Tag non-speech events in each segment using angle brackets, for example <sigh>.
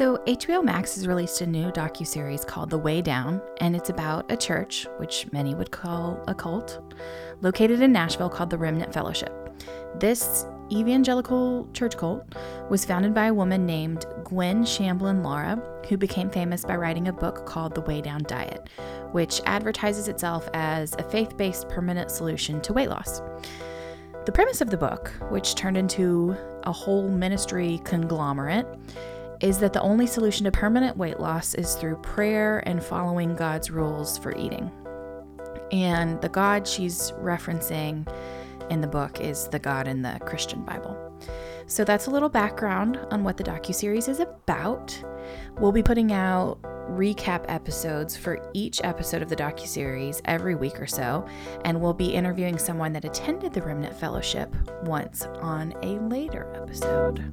So, HBO Max has released a new docu-series called The Way Down, and it's about a church, which many would call a cult, located in Nashville called the Remnant Fellowship. This evangelical church cult was founded by a woman named Gwen Shamblin Lara, who became famous by writing a book called The Way Down Diet, which advertises itself as a faith based permanent solution to weight loss. The premise of the book, which turned into a whole ministry conglomerate, is that the only solution to permanent weight loss is through prayer and following God's rules for eating. And the God she's referencing in the book is the God in the Christian Bible. So that's a little background on what the docuseries is about. We'll be putting out recap episodes for each episode of the docuseries every week or so, and we'll be interviewing someone that attended the Remnant Fellowship once on a later episode.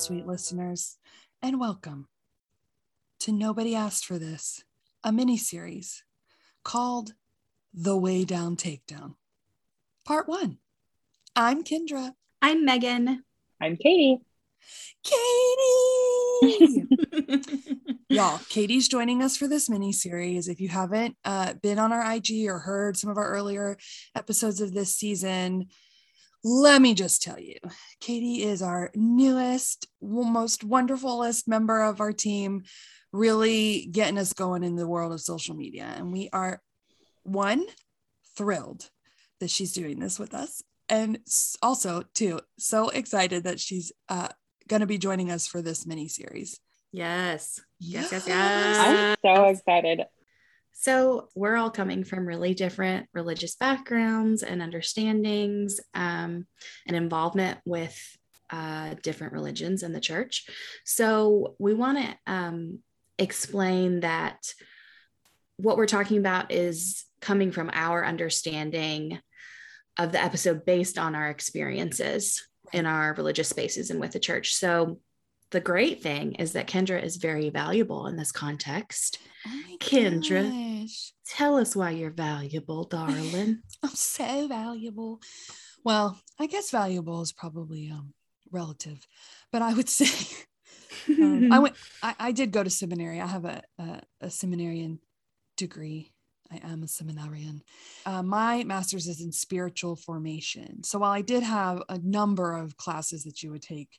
Sweet listeners, and welcome to Nobody Asked for This, a mini series called The Way Down Takedown, Part One. I'm Kendra. I'm Megan. I'm Katie. Katie! <laughs> <laughs> Y'all, Katie's joining us for this mini series. If you haven't uh, been on our IG or heard some of our earlier episodes of this season, let me just tell you, Katie is our newest, most wonderfulest member of our team, really getting us going in the world of social media. And we are, one, thrilled that she's doing this with us. And also, two, so excited that she's uh, going to be joining us for this mini series. Yes. Yes, yes, Yes. yes. I'm so excited. So, we're all coming from really different religious backgrounds and understandings um, and involvement with uh, different religions in the church. So, we want to um, explain that what we're talking about is coming from our understanding of the episode based on our experiences in our religious spaces and with the church. So, the great thing is that Kendra is very valuable in this context. Oh Kendra. gosh. Tell us why you're valuable, darling. <laughs> I'm so valuable. Well, I guess valuable is probably um, relative, but I would <laughs> say um, I <laughs> went. I, I did go to seminary. I have a a, a seminarian degree. I am a seminarian. Uh, my master's is in spiritual formation. So while I did have a number of classes that you would take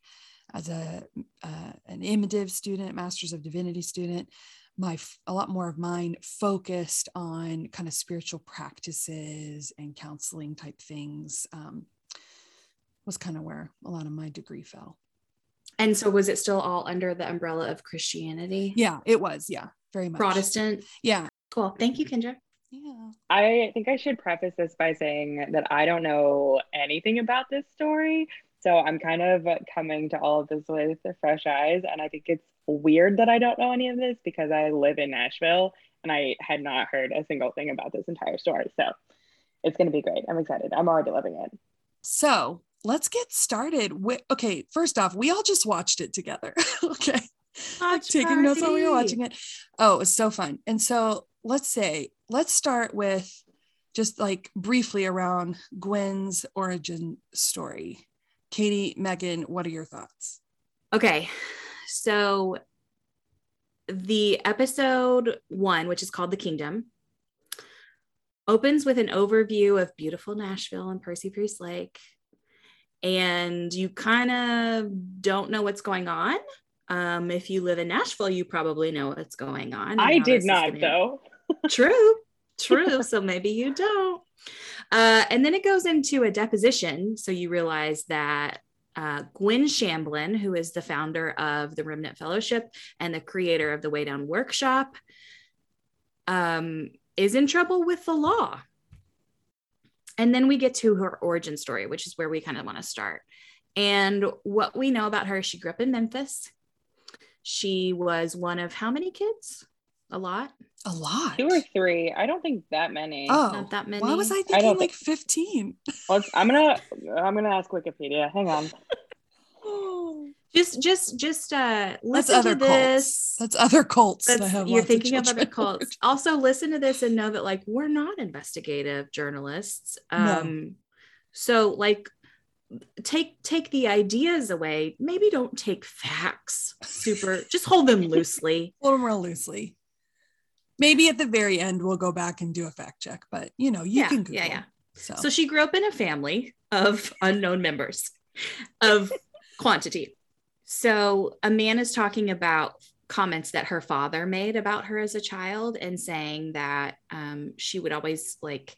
as a uh, an M.Div. student, master's of divinity student, my f- a lot more of mine focused on kind of spiritual practices and counseling type things. Um, was kind of where a lot of my degree fell. and so, was it still all under the umbrella of Christianity? Yeah, it was. Yeah, very much. Protestant. Yeah. Cool. Thank you, Kendra. Yeah. I think I should preface this by saying that I don't know anything about this story. So I'm kind of coming to all of this with fresh eyes. And I think it's weird that I don't know any of this because I live in Nashville and I had not heard a single thing about this entire story. So it's going to be great. I'm excited. I'm already loving it. So let's get started with okay, first off, we all just watched it together. <laughs> okay. Like taking notes while we were watching it. Oh, it's so fun. And so let's say, let's start with just like briefly around Gwen's origin story. Katie, Megan, what are your thoughts? Okay. So, the episode one, which is called The Kingdom, opens with an overview of beautiful Nashville and Percy Priest Lake. And you kind of don't know what's going on. Um, if you live in Nashville, you probably know what's going on. I did not, gonna- though. True, true. so maybe you don't. Uh, and then it goes into a deposition. So you realize that uh, Gwen Shamblin, who is the founder of the Remnant Fellowship and the creator of the Way Down Workshop, um, is in trouble with the law. And then we get to her origin story, which is where we kind of want to start. And what we know about her, she grew up in Memphis. She was one of how many kids? A lot. A lot. Two or three. I don't think that many. Oh, Not that many. Why was I I thinking don't like think- 15? Let's, I'm gonna <laughs> I'm gonna ask Wikipedia. Hang on. <gasps> just just just uh That's listen other to cults. this That's other cults. that That's- have you're thinking of, other cults <laughs> also listen to this and know that like we're not investigative journalists No. um so like take take the ideas away maybe don't take facts super just hold them loosely <laughs> Hold them real loosely. Maybe at the very end we'll go back and do a fact check, but you know, you Yeah, can yeah, Google. yeah. So, so she grew up in a family of unknown members of <laughs> quantity so a man is talking about comments that her father made about her as a child and saying that um, she would always like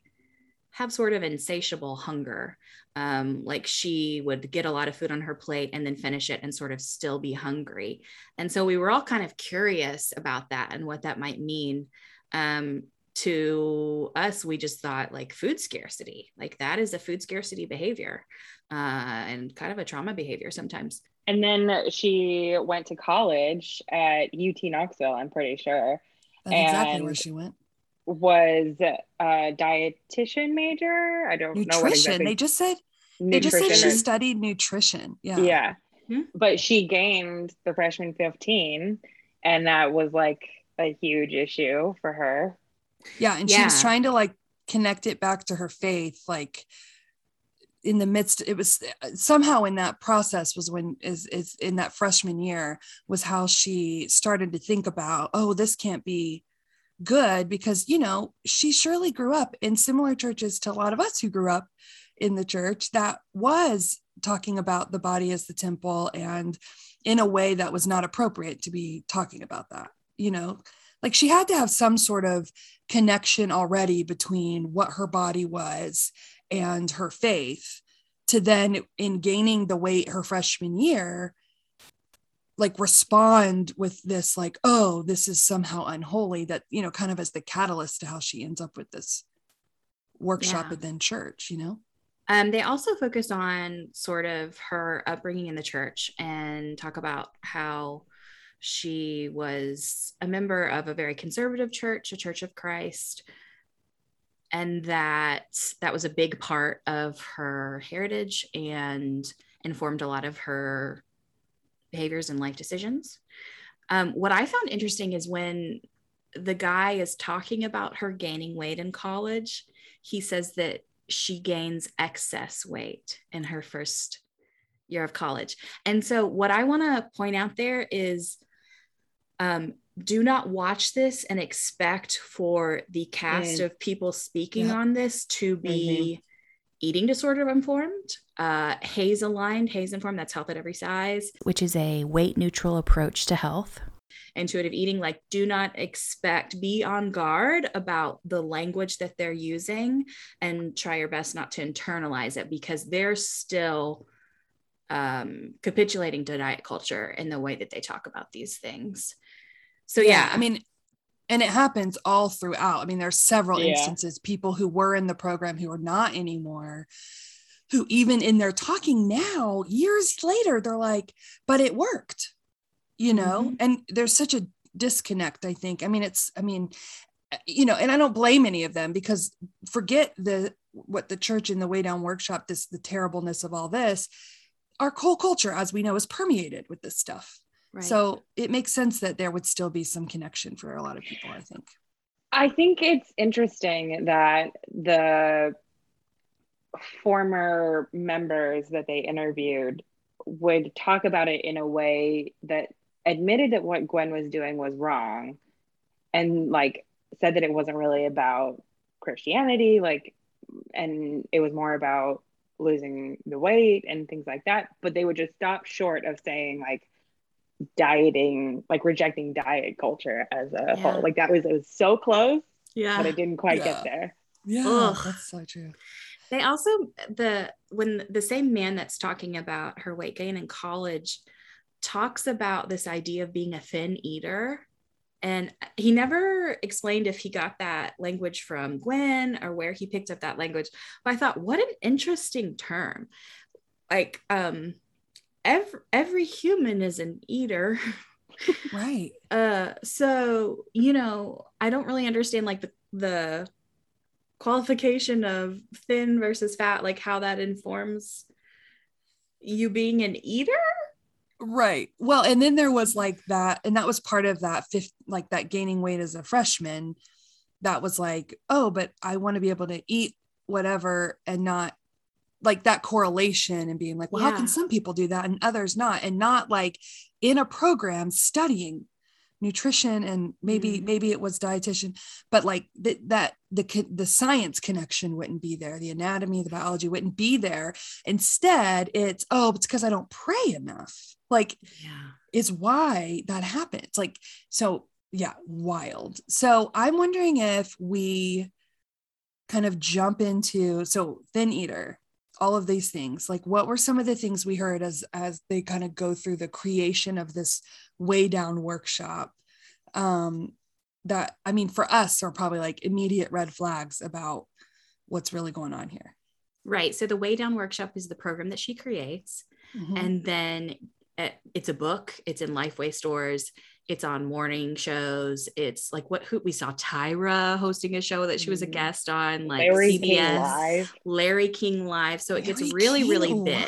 have sort of insatiable hunger. Um, like she would get a lot of food on her plate and then finish it and sort of still be hungry. And so we were all kind of curious about that and what that might mean. Um, to us we just thought like food scarcity like that is a food scarcity behavior uh, and kind of a trauma behavior sometimes. And then she went to college at UT Knoxville, I'm pretty sure, that's exactly where she went. Was a dietitian major. I don't know what Nutrition. exactly. They just said they just said she studied nutrition. Yeah. yeah. Hmm. But she gained the freshman 15, and that was like a huge issue for her. Yeah. And she was trying to like connect it back to her faith, like in the midst, it was somehow in that process was when is is in that freshman year was how she started to think about, oh, this can't be good because you know she surely grew up in similar churches to a lot of us who grew up in the church that was talking about the body as the temple and in a way that was not appropriate to be talking about that you know? Like she had to have some sort of connection already between what her body was and her faith to then in gaining the weight her freshman year like respond with this like oh this is somehow unholy that you know kind of as the catalyst to how she ends up with this workshop Yeah. then church you know Um, they also focus on sort of her upbringing in the church and talk about how she was a member of a very conservative church, a Church of Christ, and that that was a big part of her heritage and informed a lot of her behaviors and life decisions. Um, what I found interesting is when the guy is talking about her gaining weight in college, he says that she gains excess weight in her first year of college. And so, what I want to point out there is um, do not watch this and expect for the cast Mm. of people speaking Yeah. on this to be eating disorder informed, uh, HAES aligned, HAES informed, that's health at every size, which is a weight neutral approach to health. Intuitive eating, like, do not expect, be on guard about the language that they're using and try your best not to internalize it because they're still um, capitulating to diet culture in the way that they talk about these things. So, yeah, i mean and it happens all throughout. I mean there's several Yeah. instances people who were in the program who are not anymore who even in their talking now years later they're like but it worked you know? Mhm. and there's such a disconnect i think. I mean it's i mean uh, you know and i don't blame any of them because forget the what the church in the way down workshop this the terribleness of all this. Our whole culture as we know is permeated with this stuff right. so it makes sense that there would still be some connection for a lot of people i think I think it's interesting that the former members that they interviewed would talk about it in a way that admitted that what Gwen was doing was wrong and like said that it wasn't really about Christianity like and it was more about losing the weight and things like that but they would just stop short of saying like dieting like rejecting diet culture as a Yeah. whole like that was it was so close yeah. but I didn't quite Yeah. get there. yeah Ugh. that's so true They also the when the same man that's talking about her weight gain in college talks about this idea of being a thin eater. And he never explained if he got that language from Gwen or where he picked up that language. But I thought, what an interesting term. Like um every every human is an eater. right <laughs> uh so you know i don't really understand like the the qualification of thin versus fat like how that informs you being an eater Right. Well, and then there was like that, and that was part of that fifth, like that gaining weight as a freshman. That was like, oh, but I want to be able to eat whatever and not like that correlation and being like, well, how can some people do that and others not? And not like in a program studying nutrition and maybe Mm. maybe it was dietitian but like that that the the science connection wouldn't be there the anatomy the biology wouldn't be there instead it's oh it's because i don't pray enough like Yeah. is why that happens like so yeah wild so i'm wondering if we kind of jump into so thin eater all of these things like what were some of the things we heard as as they kind of go through the creation of this way down workshop um that i mean for us are probably like immediate red flags about what's really going on here Right. So the Way Down Workshop is the program that she creates. And then uh, it's a book, it's in Lifeway stores, it's on morning shows. It's like what who we saw Tyra hosting a show that she was a Mhm. guest on, like Larry King CBS, Live. Larry King Live. So it gets really, King really big.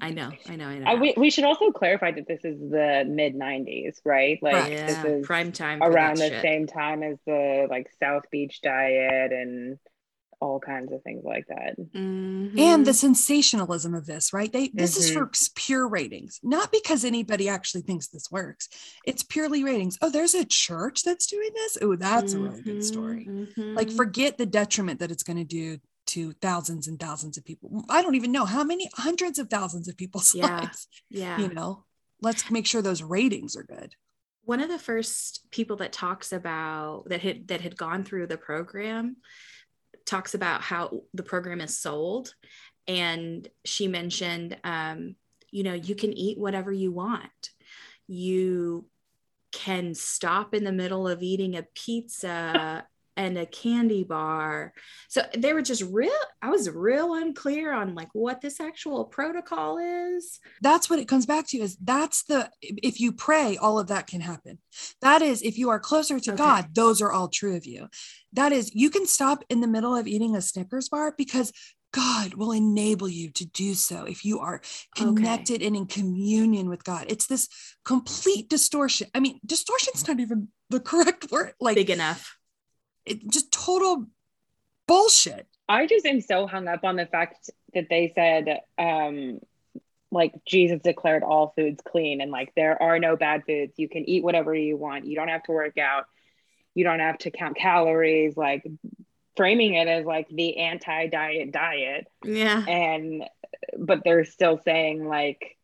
I know. I know, I know. I, we, we should also clarify that this is the mid 90s, right? Like yeah, this is prime time around the shit. same time as the like South Beach diet and all kinds of things like that. Mhm. and the sensationalism of this right they this is Mhm. for pure ratings not because anybody actually thinks this works it's purely ratings oh there's a church that's doing this oh that's a really good story Mhm, like forget the detriment that it's going to do to thousands and thousands of people i don't even know how many hundreds of thousands of people's <laughs> Yeah. lives yeah. you know let's make sure those ratings are good one of the first people that talks about that had that had gone through the program talks about how the program is sold. And she mentioned um, you know you can eat whatever you want. You can stop in the middle of eating a pizza and a candy bar. So they were just real i was real unclear on like what this actual protocol is. That's what it comes back to is that's the if you pray all of that can happen. That is if you are closer to Okay. god those are all true of you. That is you can stop in the middle of eating a snickers bar because god will enable you to do so if you are connected and in communion with god. It's this complete distortion i mean distortion's not even the <laughs> correct word like big enough it, just total bullshit I just am so hung up on the fact that they said, um, like Jesus declared all foods clean and like there are no bad foods. You can eat whatever you want. You don't have to work out. You don't have to count calories. Like framing it as like the anti-diet diet, yeah and but they're still saying like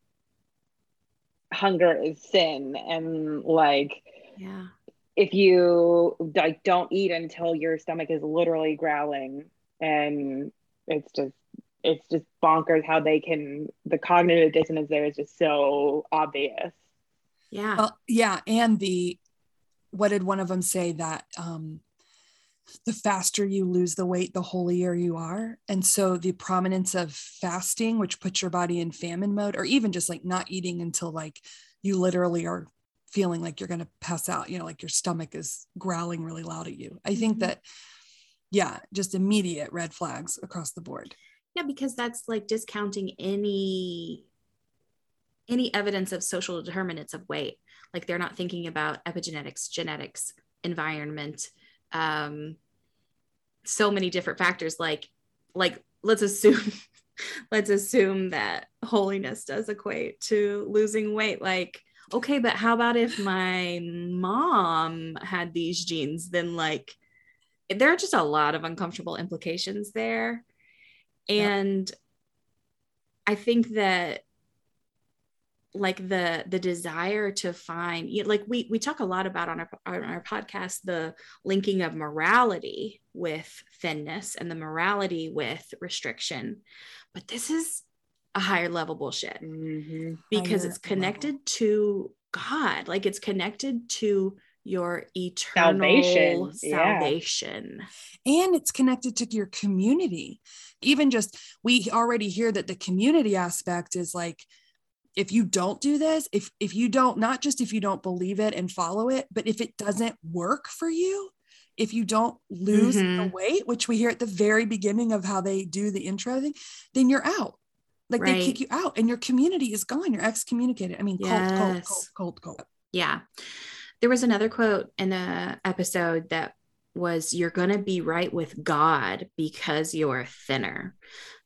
hunger is sin and like yeah if you like don't eat until your stomach is literally growling and it's just it's just bonkers how they can the cognitive dissonance there is just so obvious yeah Well, yeah, and the what did one of them say that um the faster you lose the weight, the holier you are. And so the prominence of fasting, which puts your body in famine mode, or even just like not eating until like you literally are feeling like you're going to pass out, you know, like your stomach is growling really loud at you. I think Mhm. that, yeah, just immediate red flags across the board. Yeah, because that's like discounting any any evidence of social determinants of weight. Like they're not thinking about epigenetics, genetics, environment, um, so many different factors. Like, like let's assume, <laughs> let's assume that holiness does equate to losing weight. Like, okay, but how about if my mom had these genes? Then like, there are just a lot of uncomfortable implications there Yeah. and i think that like the the desire to find you know, like we we talk a lot about on our on our podcast the linking of morality with thinness and the morality with restriction but this is a higher level bullshit because Higher it's connected to god. Like it's connected to your Salvation, eternal yeah. salvation. And it's connected to your community. Even just we already hear that the community aspect is like if you don't do this if if you don't not just if you don't believe it and follow it but if it doesn't work for you if you don't lose the Mhm. weight which we hear at the very beginning of how they do the intro thing then you're out Like they kick you out and your community is gone. You're excommunicated. I mean, yes. cult, cult, cult, cult, cult. Yeah. There was another quote in the episode that was you're going to be right with God because you're thinner.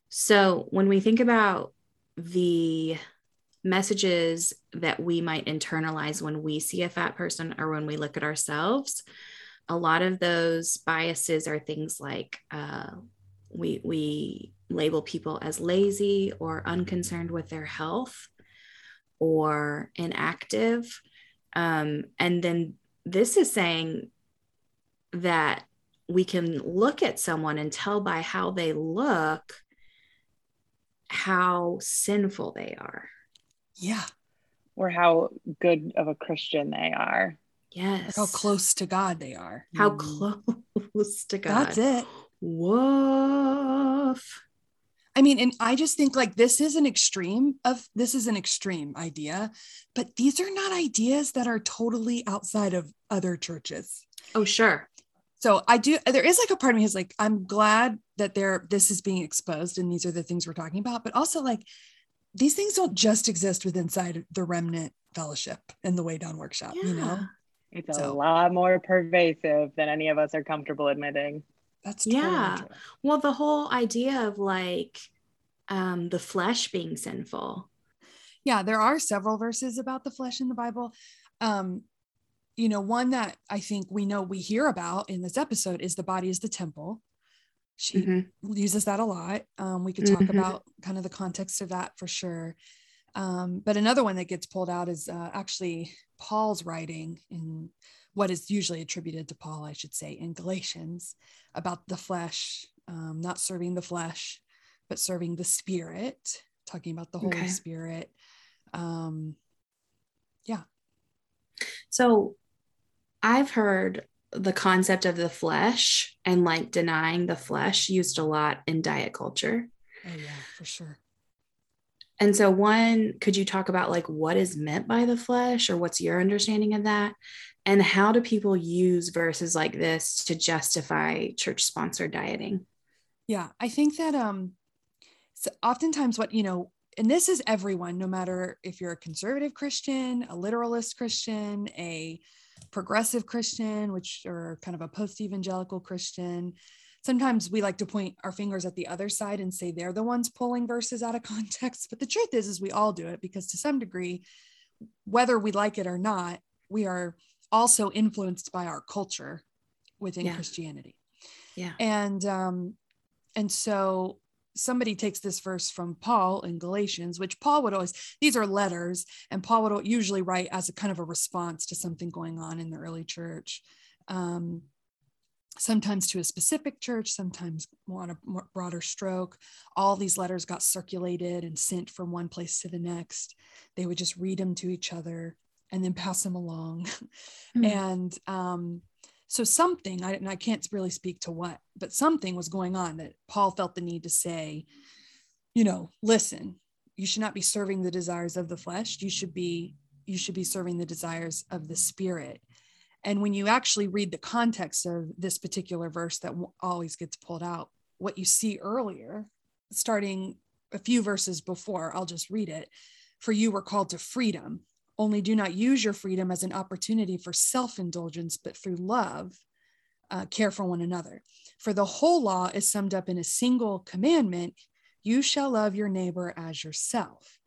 So when we think about the messages that we might internalize when we see a fat person or when we look at ourselves, a lot of those biases are things like uh, we we label people as lazy or unconcerned with their health or inactive um, and then this is saying that we can look at someone and tell by how they look how sinful they are. Yeah. Or how good of a Christian they are. Yes. how close to God they are. How mm. close to God. That's it. Woof. I mean, and I just think like this is an extreme of this is an extreme idea, but these are not ideas that are totally outside of other churches. Oh, sure. So I do there is like a part of me is like, I'm glad that there this is being exposed and these are the things we're talking about, but also like these things don't just exist within inside the remnant fellowship and the way down workshop, yeah. you know? It's so, a lot more pervasive than any of us are comfortable admitting. That's totally yeah. True. Well, the whole idea of like um, the flesh being sinful. Yeah, there are several verses about the flesh in the Bible. Um, you know, one that I think we know we hear about in this episode is the body is the temple. She mm-hmm. uses that a lot. Um, we could talk mm-hmm. about kind of the context of that for sure. Um, but another one that gets pulled out is uh, actually Paul's writing in what is usually attributed to Paul, I should say, in Galatians about the flesh, um, not serving the flesh, but serving the spirit, talking about the Holy okay. Spirit. Um, yeah. So I've heard the concept of the flesh and like denying the flesh used a lot in diet culture. Oh, yeah, for sure. And so, one, could you talk about like what is meant by the flesh or what's your understanding of that? And how do people use verses like this to justify church sponsored dieting? Yeah, I think that um, so oftentimes what, you know, and this is everyone, no matter if you're a conservative Christian, a literalist Christian, a progressive Christian, which are kind of a post evangelical Christian, sometimes we like to point our fingers at the other side and say they're the ones pulling verses out of <laughs> context but the truth is is we all do it because to some degree whether we like it or not we are also influenced by our culture within yeah. christianity yeah and um and so somebody takes this verse from Paul in Galatians, which Paul would always, these are letters, and Paul would usually write as a kind of a response to something going on in the early church. Um, sometimes to a specific church, sometimes more on a more broader stroke. All these letters got circulated and sent from one place to the next. They would just read them to each other and then pass them along. Mm-hmm. <laughs> And um, so something, I, and I can't really speak to what, but something was going on that Paul felt the need to say, you know, listen, you should not be serving the desires of the flesh. You should be you should be serving the desires of the spirit and when you actually read the context of this particular verse that always gets pulled out, what you see earlier, starting a few verses before, I'll just read it. For you were called to freedom. Only do not use your freedom as an opportunity for self indulgence, but through love, uh, care for one another. For the whole law is summed up in a single commandment you shall love your neighbor as yourself.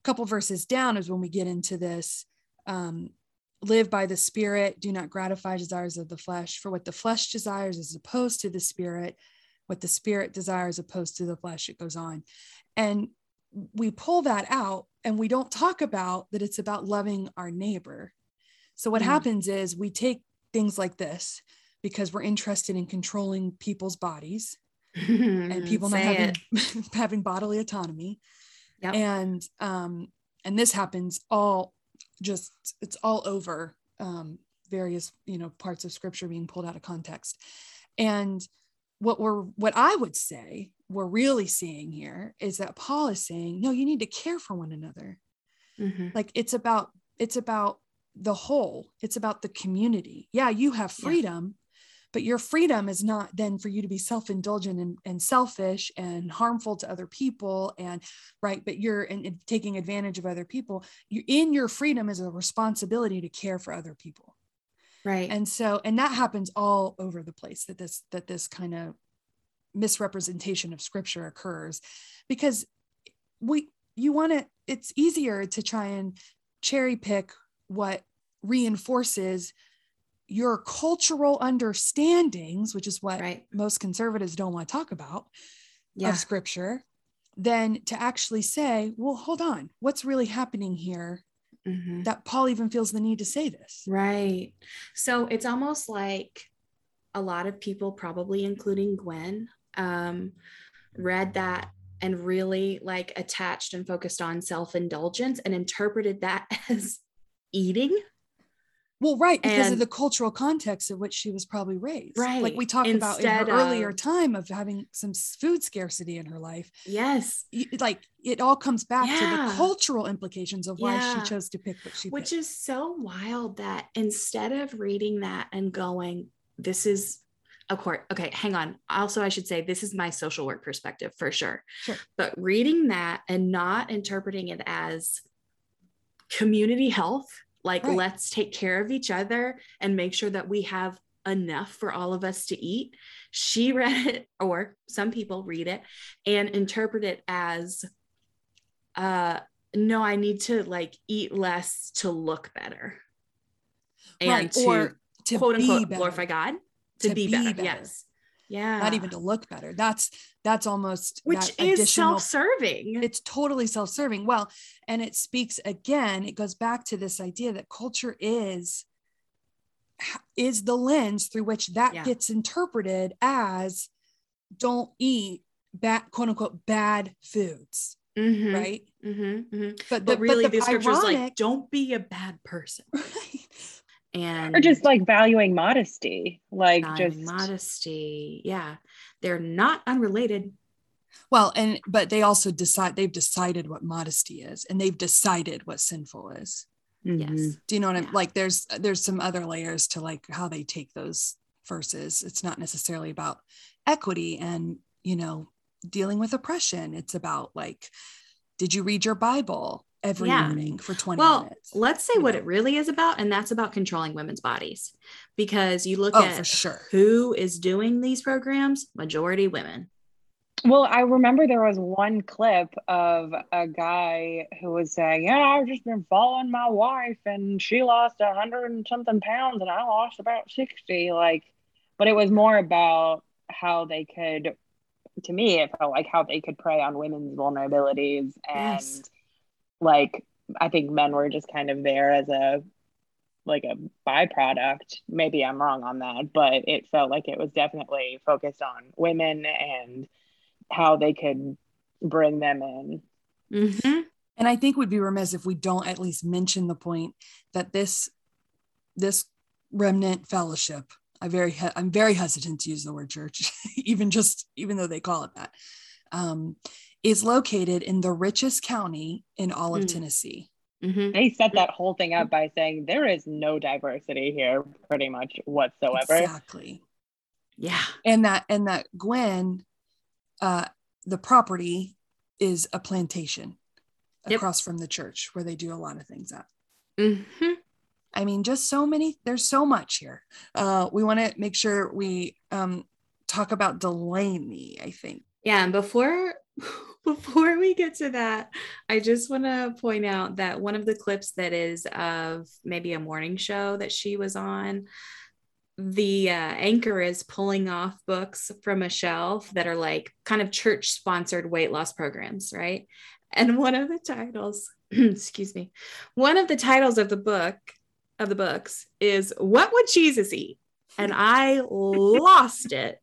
A couple verses down is when we get into this um, live by the spirit do not gratify desires of the flesh for what the flesh desires is opposed to the spirit what the spirit desires opposed to the flesh it goes on and we pull that out and we don't talk about that it's about loving our neighbor so what mm. happens is we take things like this because we're interested in controlling people's bodies <laughs> and people not having, <laughs> having bodily autonomy yep. and um and this happens all just it's all over um, various you know parts of scripture being pulled out of context and what we're what i would say we're really seeing here is that paul is saying no you need to care for one another mm-hmm. like it's about it's about the whole it's about the community yeah you have freedom. But your freedom is not then for you to be self-indulgent and, and selfish and harmful to other people and right but you're and, and taking advantage of other people. You in your freedom is a responsibility to care for other people. Right. And so and that happens all over the place that this that this kind of misrepresentation of scripture occurs because we you want to it's easier to try and cherry pick what reinforces your cultural understandings which is what right most conservatives don't want to talk about yeah of scripture than to actually say well hold on what's really happening here Mhm. that paul even feels the need to say this Right. So it's almost like a lot of people, probably including Gwen, um, read that and really like attached and focused on self indulgence and interpreted that <laughs> as eating. Well, right, because of the cultural context in which she was probably raised. Right. Like we talked about in her instead earlier time of having some food scarcity in her life. Yes. Like it all comes back to the cultural implications of why Yeah. she chose to pick what she Which picked. is so wild that instead of reading that and going, this is a court. okay, hang on. Also, I should say this is my social work perspective for sure. Sure. But reading that and not interpreting it as community health, like Right. let's take care of each other and make sure that we have enough for all of us to eat. She <laughs> read it, or some people read it and interpret it as uh no, I need to like eat less to look better. And right. to or to quote be unquote better, glorify God. To, To be, be better. better. Yes. Yeah. not even to look better. That's that's almost which that is self-serving. it's totally self-serving well and it speaks again it goes back to this idea that culture is is the lens through which that Yeah. gets interpreted as don't eat bad quote unquote bad foods Mhm, right mhm, mhm. but But really, but the the scripture's like, don't be a bad person. <laughs> And or just like valuing modesty like valuing just modesty. Yeah. They're not unrelated. well and but they also decide they've decided what modesty is and they've decided what sinful is. Yes. Mm-hmm. do you know what i'm Yeah. like there's there's some other layers to like how they take those verses it's not necessarily about equity and you know dealing with oppression it's about like did you read your bible every Yeah. morning for 20 Well, minutes let's say what it really is about, and that's about controlling women's bodies. Because you look oh at sure who is doing these programs, majority women. Well, I remember there was one clip of a guy who was saying, "Yeah, I've just been following my wife, and she lost a hundred and something pounds, and I lost about sixty. Like, but it was more about how they could, to me, it felt like how they could prey on women's vulnerabilities, and Yes. like I think men were just kind of there as a like a byproduct. Maybe I'm wrong on that, but it felt like it was definitely focused on women and how they could bring them in. Mhm. and i think we'd be remiss if we don't at least mention the point that this this remnant fellowship i very he- i'm very hesitant to use the word church <laughs> even just even though they call it that um, is located in the richest county in all of Mm. tennessee Mhm. They set that whole thing up by saying there is no diversity here, pretty much whatsoever. exactly Yeah. and that and that gwen uh the property is a plantation Yep. across from the church where they do a lot of things at Mhm. I mean, just so many, there's so much here. Uh, we want to make sure we um, talk about Delaney, I think. Yeah, and before <laughs> before we get to that, I just want to point out that one of the clips that is of maybe a morning show that she was on, the uh, anchor is pulling off books from a shelf that are like kind of church sponsored weight loss programs, right? And one of the titles, <clears throat> excuse me, one of the titles of the book of the books is "What Would Jesus Eat?" And I lost it.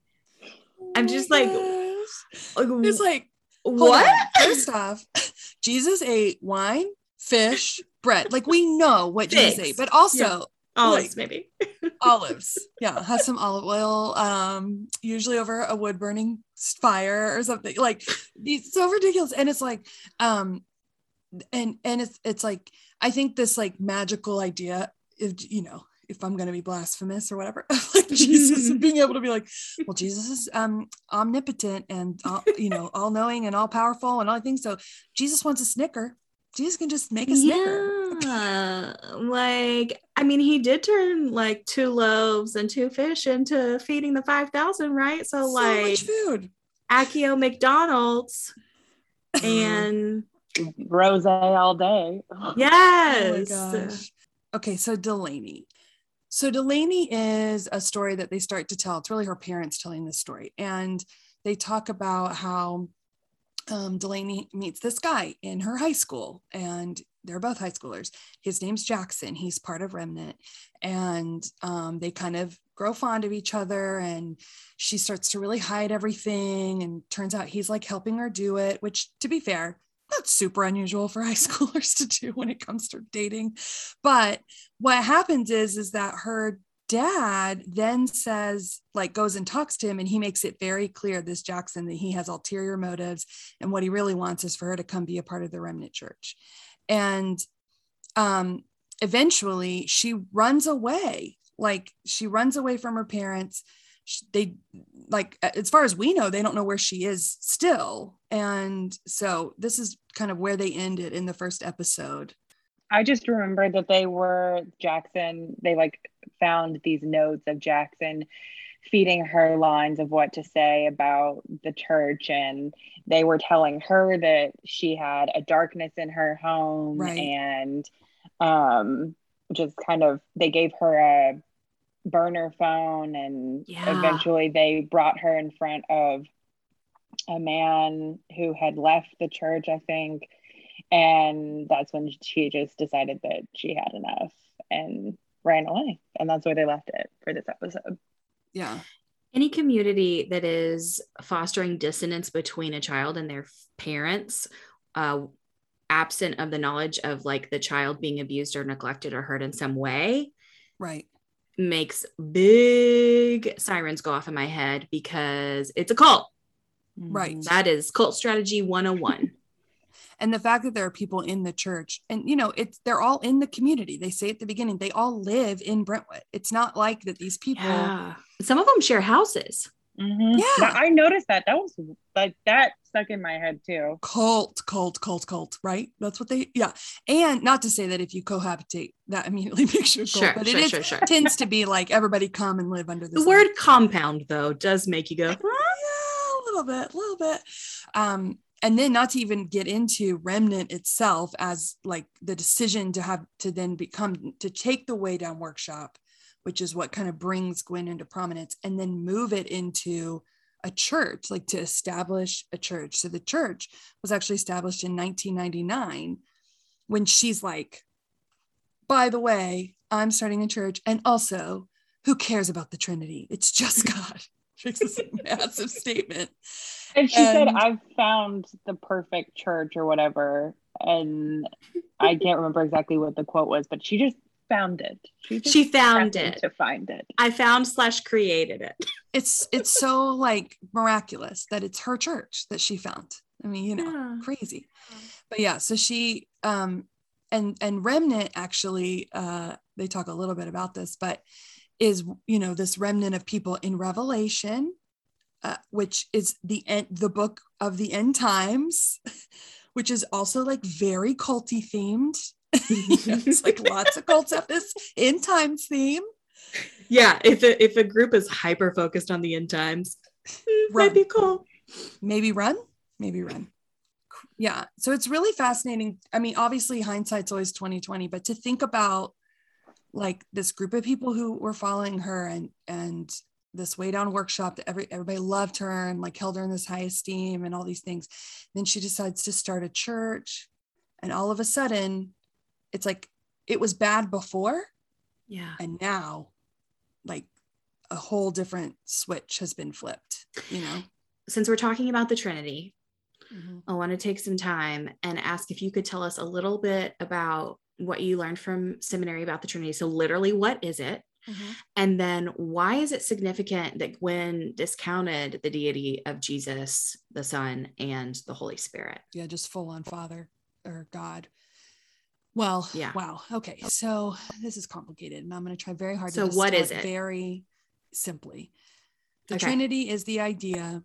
I'm just like, like, it's like, what? First off, Jesus ate wine, fish, bread. Like we know what Jesus ate, but also Olives, like- maybe. <laughs> olives. Yeah, has some olive oil, um, usually over a wood burning fire or something. Like it's so ridiculous. And it's like, um, and and it's it's like I think this like magical idea, if, you know, if I'm going to be blasphemous or whatever, <laughs> like Jesus <laughs> being able to be like, well, Jesus is um, omnipotent and all, you know all knowing and all powerful and all things. So Jesus wants a snicker. Jesus can just make a snicker. Yeah, like I mean, he did turn like two loaves and two fish into feeding the five thousand, right? So, So like much food. Accio McDonald's <laughs> and Rose all day. yes, Oh my gosh. Okay, so Delaney. So Delaney is a story that they start to tell. It's really her parents telling this story. And they talk about how um, Delaney meets this guy in her high school, and they're both high schoolers. His name's Jackson. He's part of Remnant. And um, they kind of grow fond of each other. And she starts to really hide everything. And turns out he's like helping her do it, which, to be fair, not super unusual for <laughs> high schoolers to do when it comes to dating. But what happens is, is that her dad then says, like, goes and talks to him, and he makes it very clear, this Jackson, that he has ulterior motives. And what he really wants is for her to come be a part of the remnant church. And um, eventually she runs away. Like, she runs away from her parents. They, like, as far as we know, they don't know where she is still. And so this is kind of where they ended in the first episode. I just remember that they were Jackson, they like found these notes of Jackson feeding her lines of what to say about the church and they were telling her that she had a darkness in her home Right. and um just kind of they gave her a burner phone and Yeah. eventually they brought her in front of a man who had left the church i think and that's when she just decided that she had enough and ran away and that's where they left it for this episode Yeah. any community that is fostering dissonance between a child and their parents uh, absent of the knowledge of like the child being abused or neglected or hurt in some way Right. Makes big sirens go off in my head because it's a cult. Right. that is cult strategy 101 <laughs> and the fact that there are people in the church and you know it's they're all in the community. They say at the beginning they all live in brentwood. It's not like that these people yeah. Some of them share houses Mhm. Yeah. That- i noticed that that was like that stuck in my head too cult cult cult cult right that's what they yeah and not to say that if you cohabitate that immediately <laughs> makes you a cult sure but sure it is sure sure tends to be like everybody come and live under the this word compound though does make you go yeah, <laughs> a little bit, a little bit. Um, and then not to even get into remnant itself as like the decision to have to then become to take the way down workshop, which is what kind of brings Gwen into prominence, and then move it into a church, like to establish a church. So the church was actually established in 1999 when she's like, by the way, I'm starting a church. And also, who cares about the Trinity? It's just <laughs> God. <laughs> Makes this massive statement. and she said i've found the perfect church or whatever and i can't remember exactly what the quote was but she just found it she, she found it to find it i found slash created it It's it's so like miraculous that it's her church that she found. I mean, you know, Yeah. crazy. But yeah, so she um and and remnant actually uh they talk a little bit about this, but is you know this remnant of people in Revelation, uh, which is the end the book of the end times, <laughs> which is also like very culty themed. You <laughs> know, it's like lots of cults have this end times theme. Yeah, if a, if a group is hyper focused on the end times, mm, Run. might be cool. maybe run maybe run yeah so it's really fascinating i mean obviously hindsight's always 2020 but to think about like this group of people who were following her and and this way down workshop that every everybody loved her and like held her in this high esteem and all these things then she decides to start a church and all of a sudden it's like it was bad before Yeah. and now like a whole different switch has been flipped you know Since we're talking about the Trinity, mm-hmm. I want to take some time and ask if you could tell us a little bit about what you learned from seminary about the Trinity. So, literally, what is it? Mm-hmm. And then, why is it significant that Gwen discounted the deity of Jesus, the Son, and the Holy Spirit? yeah, just full on Father or God. Well, Yeah. Wow. Okay. So this is complicated, and I'm going to try very hard So to what distill it? very simply. The Okay. Trinity is the idea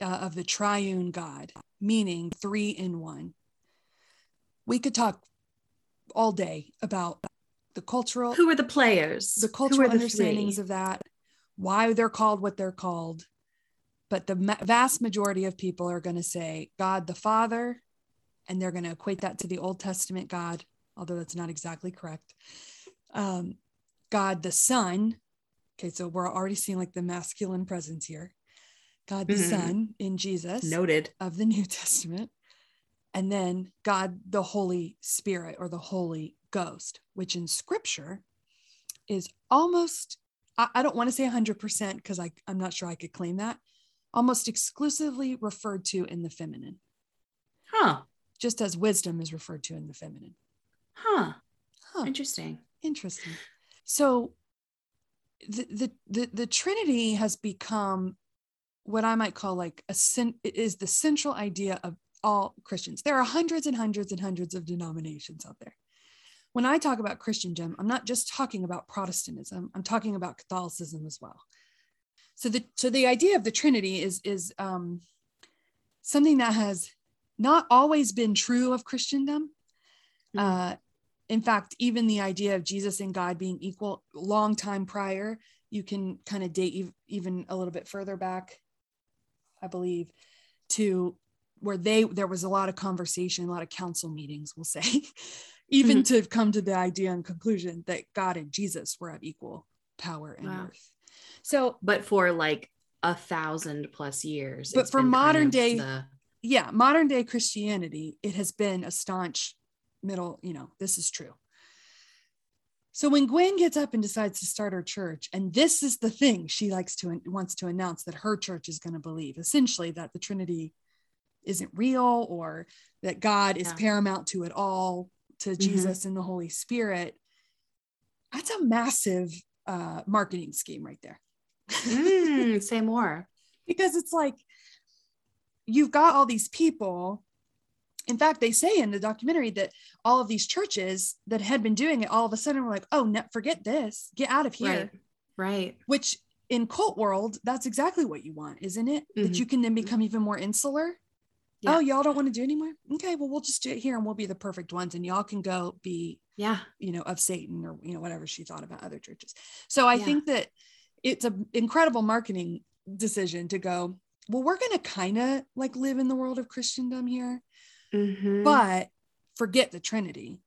uh, of the triune God, meaning three in one. We could talk all day about the cultural Who are the players? the cultural the understandings three? of that, why they're called what they're called. But the ma- vast majority of people are going to say God the Father, and they're going to equate that to the Old Testament God, although that's not exactly correct. Um, God the Son. Okay, so we're already seeing like the masculine presence here. God the Mhm. Son in Jesus Noted. of the New <laughs> Testament, and then God the Holy Spirit or the Holy Ghost, which in scripture is almost, I, I don't want to say 100% because I'm not sure I could claim that, almost exclusively referred to in the feminine. Just as wisdom is referred to in the feminine. Huh. Huh. Interesting. Interesting. So the, the the the Trinity has become what I might call like a it is the central idea of all Christians. There are hundreds and hundreds and hundreds of denominations out there. When I talk about Christendom, I'm not just talking about Protestantism. I'm talking about Catholicism as well. So the so the idea of the Trinity is is um, something that has not always been true of Christendom. Mm. Uh, in fact, even the idea of Jesus and God being equal, long time prior, you can kind of date ev- even a little bit further back, I believe, to where they there was a lot of conversation, a lot of council meetings, we'll say, <laughs> even to come to the idea and conclusion that God and Jesus were of equal power and Wow. worth. So But for like a thousand plus years. But for been kind modern of day- the- yeah, modern day Christianity, it has been a staunch middle, you know, this is true. So when Gwen gets up and decides to start her church, and this is the thing she likes to wants to announce that her church is going to believe, essentially that the Trinity isn't real or that God is Yeah. paramount to it all, to Jesus and the Holy Spirit. That's a massive uh, marketing scheme right there. Mm, <laughs> say more. because it's like you've got all these people in fact they say in the documentary that all of these churches that had been doing it all of a sudden were like oh no, forget this get out of here Right. Right. which in cult world that's exactly what you want isn't it that Mhm. you can then become even more insular Yeah. oh y'all don't want to do anymore okay well we'll just do it here and we'll be the perfect ones and y'all can go be Yeah. you know of satan or you know whatever she thought about other churches so i Yeah. think that it's an incredible marketing decision to go well we're going to kind of like live in the world of christendom here Mhm. but forget the trinity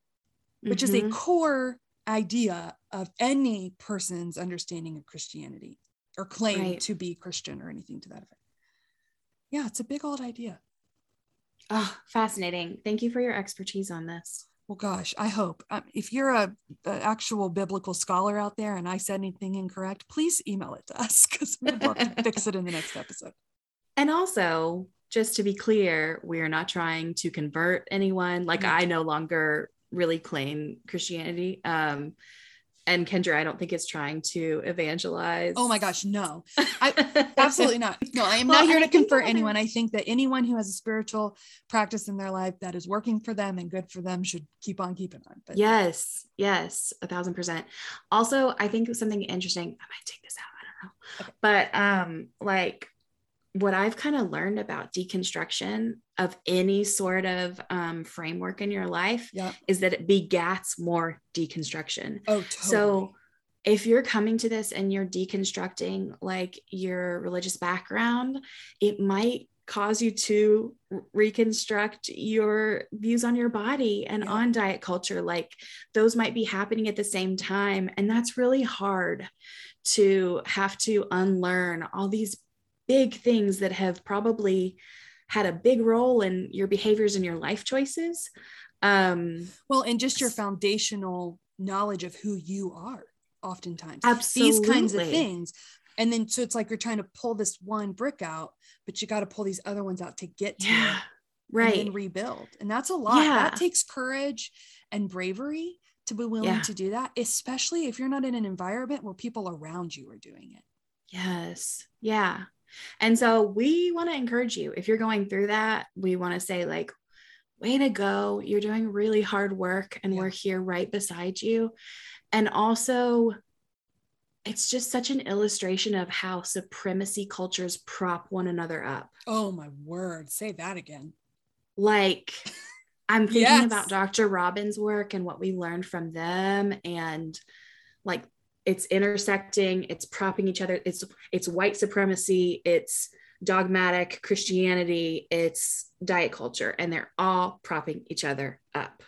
which is a Mhm. core idea of any person's understanding of christianity or claim Right. to be christian or anything to that effect yeah it's a big old idea Oh, fascinating. Thank you for your expertise on this. Well, gosh, I hope um, if you're a, a actual biblical scholar out there and I said anything incorrect, please email it to us because we would love to <laughs> fix it in the next episode. And also, just to be clear, we are not trying to convert anyone. Like No. I no longer really claim Christianity. Um, and Kendra, I don't think is trying to evangelize. Oh my gosh, no, <laughs> absolutely not. No, I am Well, not here to I convert anyone. I think that anyone who has a spiritual practice in their life that is working for them and good for them should keep on keeping on. But Yes, yes, a thousand percent. Also, I think something interesting. I might take this out. I don't know, Okay. but um, like what I've kind of learned about deconstruction of any sort of um, framework in your life yeah. is that it begats more deconstruction. Oh, totally. So if you're coming to this and you're deconstructing like your religious background, it might cause you to reconstruct your views on your body and Yeah. on diet culture. Like those might be happening at the same time. And that's really hard to have to unlearn all these big things that have probably had a big role in your behaviors and your life choices. Um, well, and just your foundational knowledge of who you are, oftentimes. These kinds of things. And then so it's like you're trying to pull this one brick out, but you got to pull these other ones out to get to yeah, it. right. and rebuild. And that's a lot. Yeah. That takes courage and bravery to be willing Yeah. to do that, especially if you're not in an environment where people around you are doing it. Yes. Yeah. And so we want to encourage you if you're going through that, we want to say, like, way to go. You're doing really hard work, and Yeah. we're here right beside you. And also, it's just such an illustration of how supremacy cultures prop one another up. Oh my word. Say that again. Like, I'm thinking Yes. about Dr. Robbins' work and what we learned from them, and like it's intersecting, it's propping each other. It's it's white supremacy, it's dogmatic Christianity, it's diet culture, and they're all propping each other up.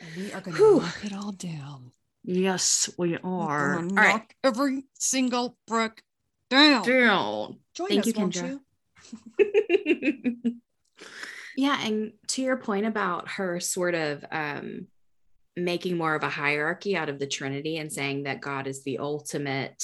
And we are going to knock it all down. Yes, we are. All right, every single brick down. down. Join Thank us, you, Kendra. you? <laughs> yeah, and to your point about her sort of um, making more of a hierarchy out of the Trinity and saying that God is the ultimate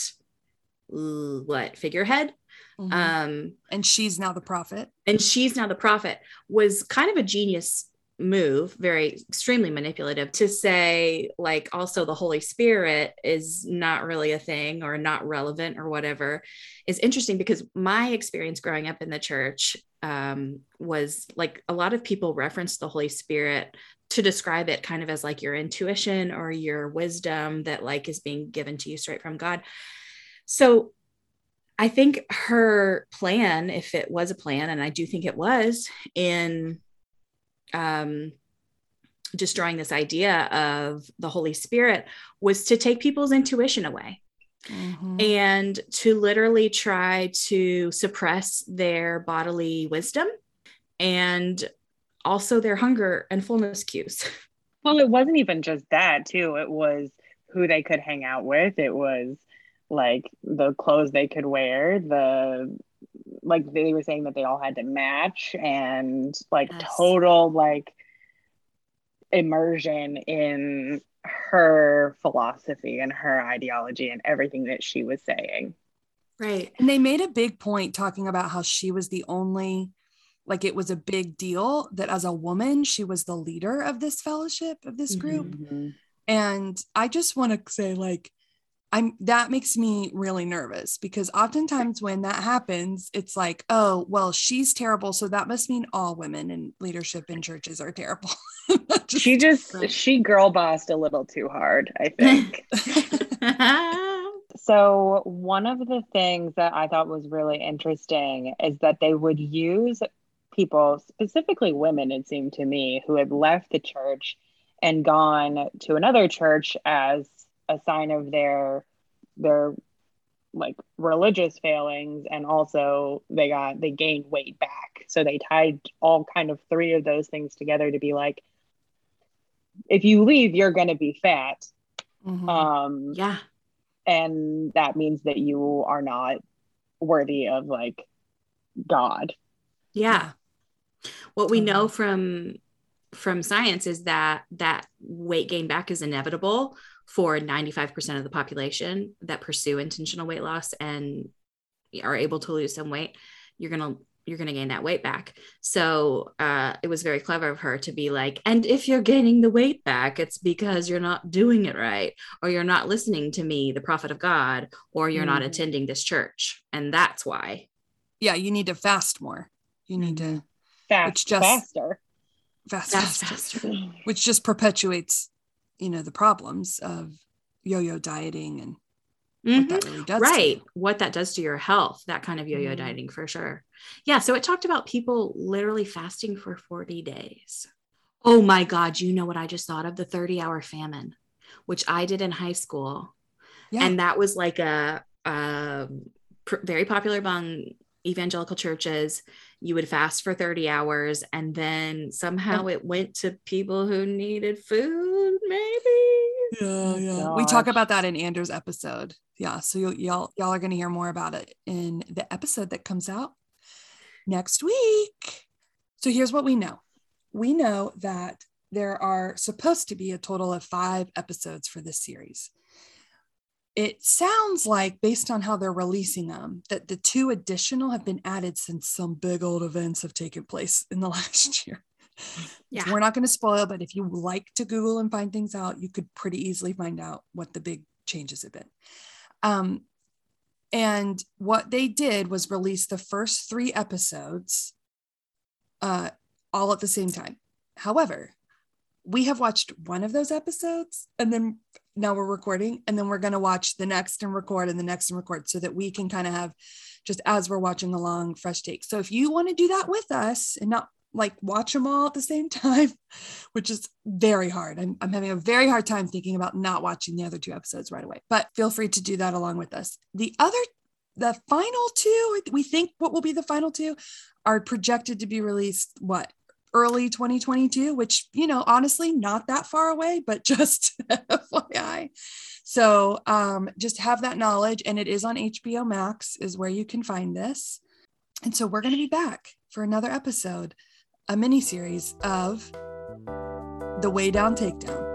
what figurehead, Mhm. um, and she's now the prophet. and she's now the prophet was kind of a genius move very extremely manipulative to say like also the holy spirit is not really a thing or not relevant or whatever is interesting because my experience growing up in the church um, was like a lot of people reference the holy spirit to describe it kind of as like your intuition or your wisdom that like is being given to you straight from god so I think her plan, if it was a plan, and I do think it was, in um, destroying this idea of the Holy Spirit, was to take people's intuition away Mhm. and to literally try to suppress their bodily wisdom and also their hunger and fullness cues. <laughs> Well, it wasn't even just that, too. It was who they could hang out with. It was like the clothes they could wear, the like they were saying that they all had to match and like Yes. total like immersion in her philosophy and her ideology and everything that she was saying. Right. And they made a big point talking about how she was the only, like it was a big deal that as a woman, she was the leader of this fellowship, of this group. Mhm. And I just want to say, like, I'm that makes me really nervous because oftentimes when that happens, it's like, oh, well, she's terrible. So that must mean all women in leadership in churches are terrible. <laughs> Just- She just Right. she girl bossed a little too hard, I think. <laughs> <laughs> So, one of the things that I thought was really interesting is that they would use people, specifically women, it seemed to me, who had left the church and gone to another church as a sign of their their like religious failings and also they got they gained weight back so they tied all kind of three of those things together to be like if you leave you're going to be fat Mhm. um yeah. and that means that you are not worthy of like god Yeah. What we know from from science is that that weight gain back is inevitable for 95% of the population that pursue intentional weight loss and are able to lose some weight you're going to you're going to gain that weight back so uh, it was very clever of her to be like and if you're gaining the weight back it's because you're not doing it right or you're not listening to me the prophet of god or you're not Mhm. attending this church and that's why yeah, you need to fast more. You need Mm-hmm. to fast It's just- faster fast, that's faster. faster which just perpetuates, you know, the problems of yo-yo dieting and Mhm. what that really does. to right you. what that does to your health that kind of yo-yo Mhm. dieting for sure yeah so it talked about people literally fasting for 40 days oh my god you know what i just thought of the 30 hour famine which i did in high school Yeah. and that was like a, um pr- very popular among evangelical churches you would fast for 30 hours and then somehow it went to people who needed food maybe Yeah, Oh, yeah. We talk about that in Andrew's episode. Yeah, so you'll, y'all y'all are going to hear more about it in the episode that comes out next week. So here's what we know. We know that there are supposed to be a total of 5 episodes for this series. It sounds like based on how they're releasing them that the two additional have been added since some big old events have taken place in the <laughs> last year. Yeah. So we're not going to spoil, but if you like to Google and find things out, you could pretty easily find out what the big changes have been. Um, and what they did was release the first three episodes uh, all at the same time. However, we have watched one of those episodes and then now we're recording and then we're going to watch the next and record and the next and record so that we can kind of have just as we're watching along fresh takes. So if you want to do that with us and not like watch them all at the same <laughs> time, which is very hard. I'm, I'm having a very hard time thinking about not watching the other two episodes right away, but feel free to do that along with us. The other, the final two, we think what will be the final two are projected to be released what early 2022, which, you know, honestly, not that far away, but <laughs> just FYI. So um, just have that knowledge. And it is on HBO Max, is where you can find this. And so we're going to be back for another episode, a mini series of The Way Down Takedown.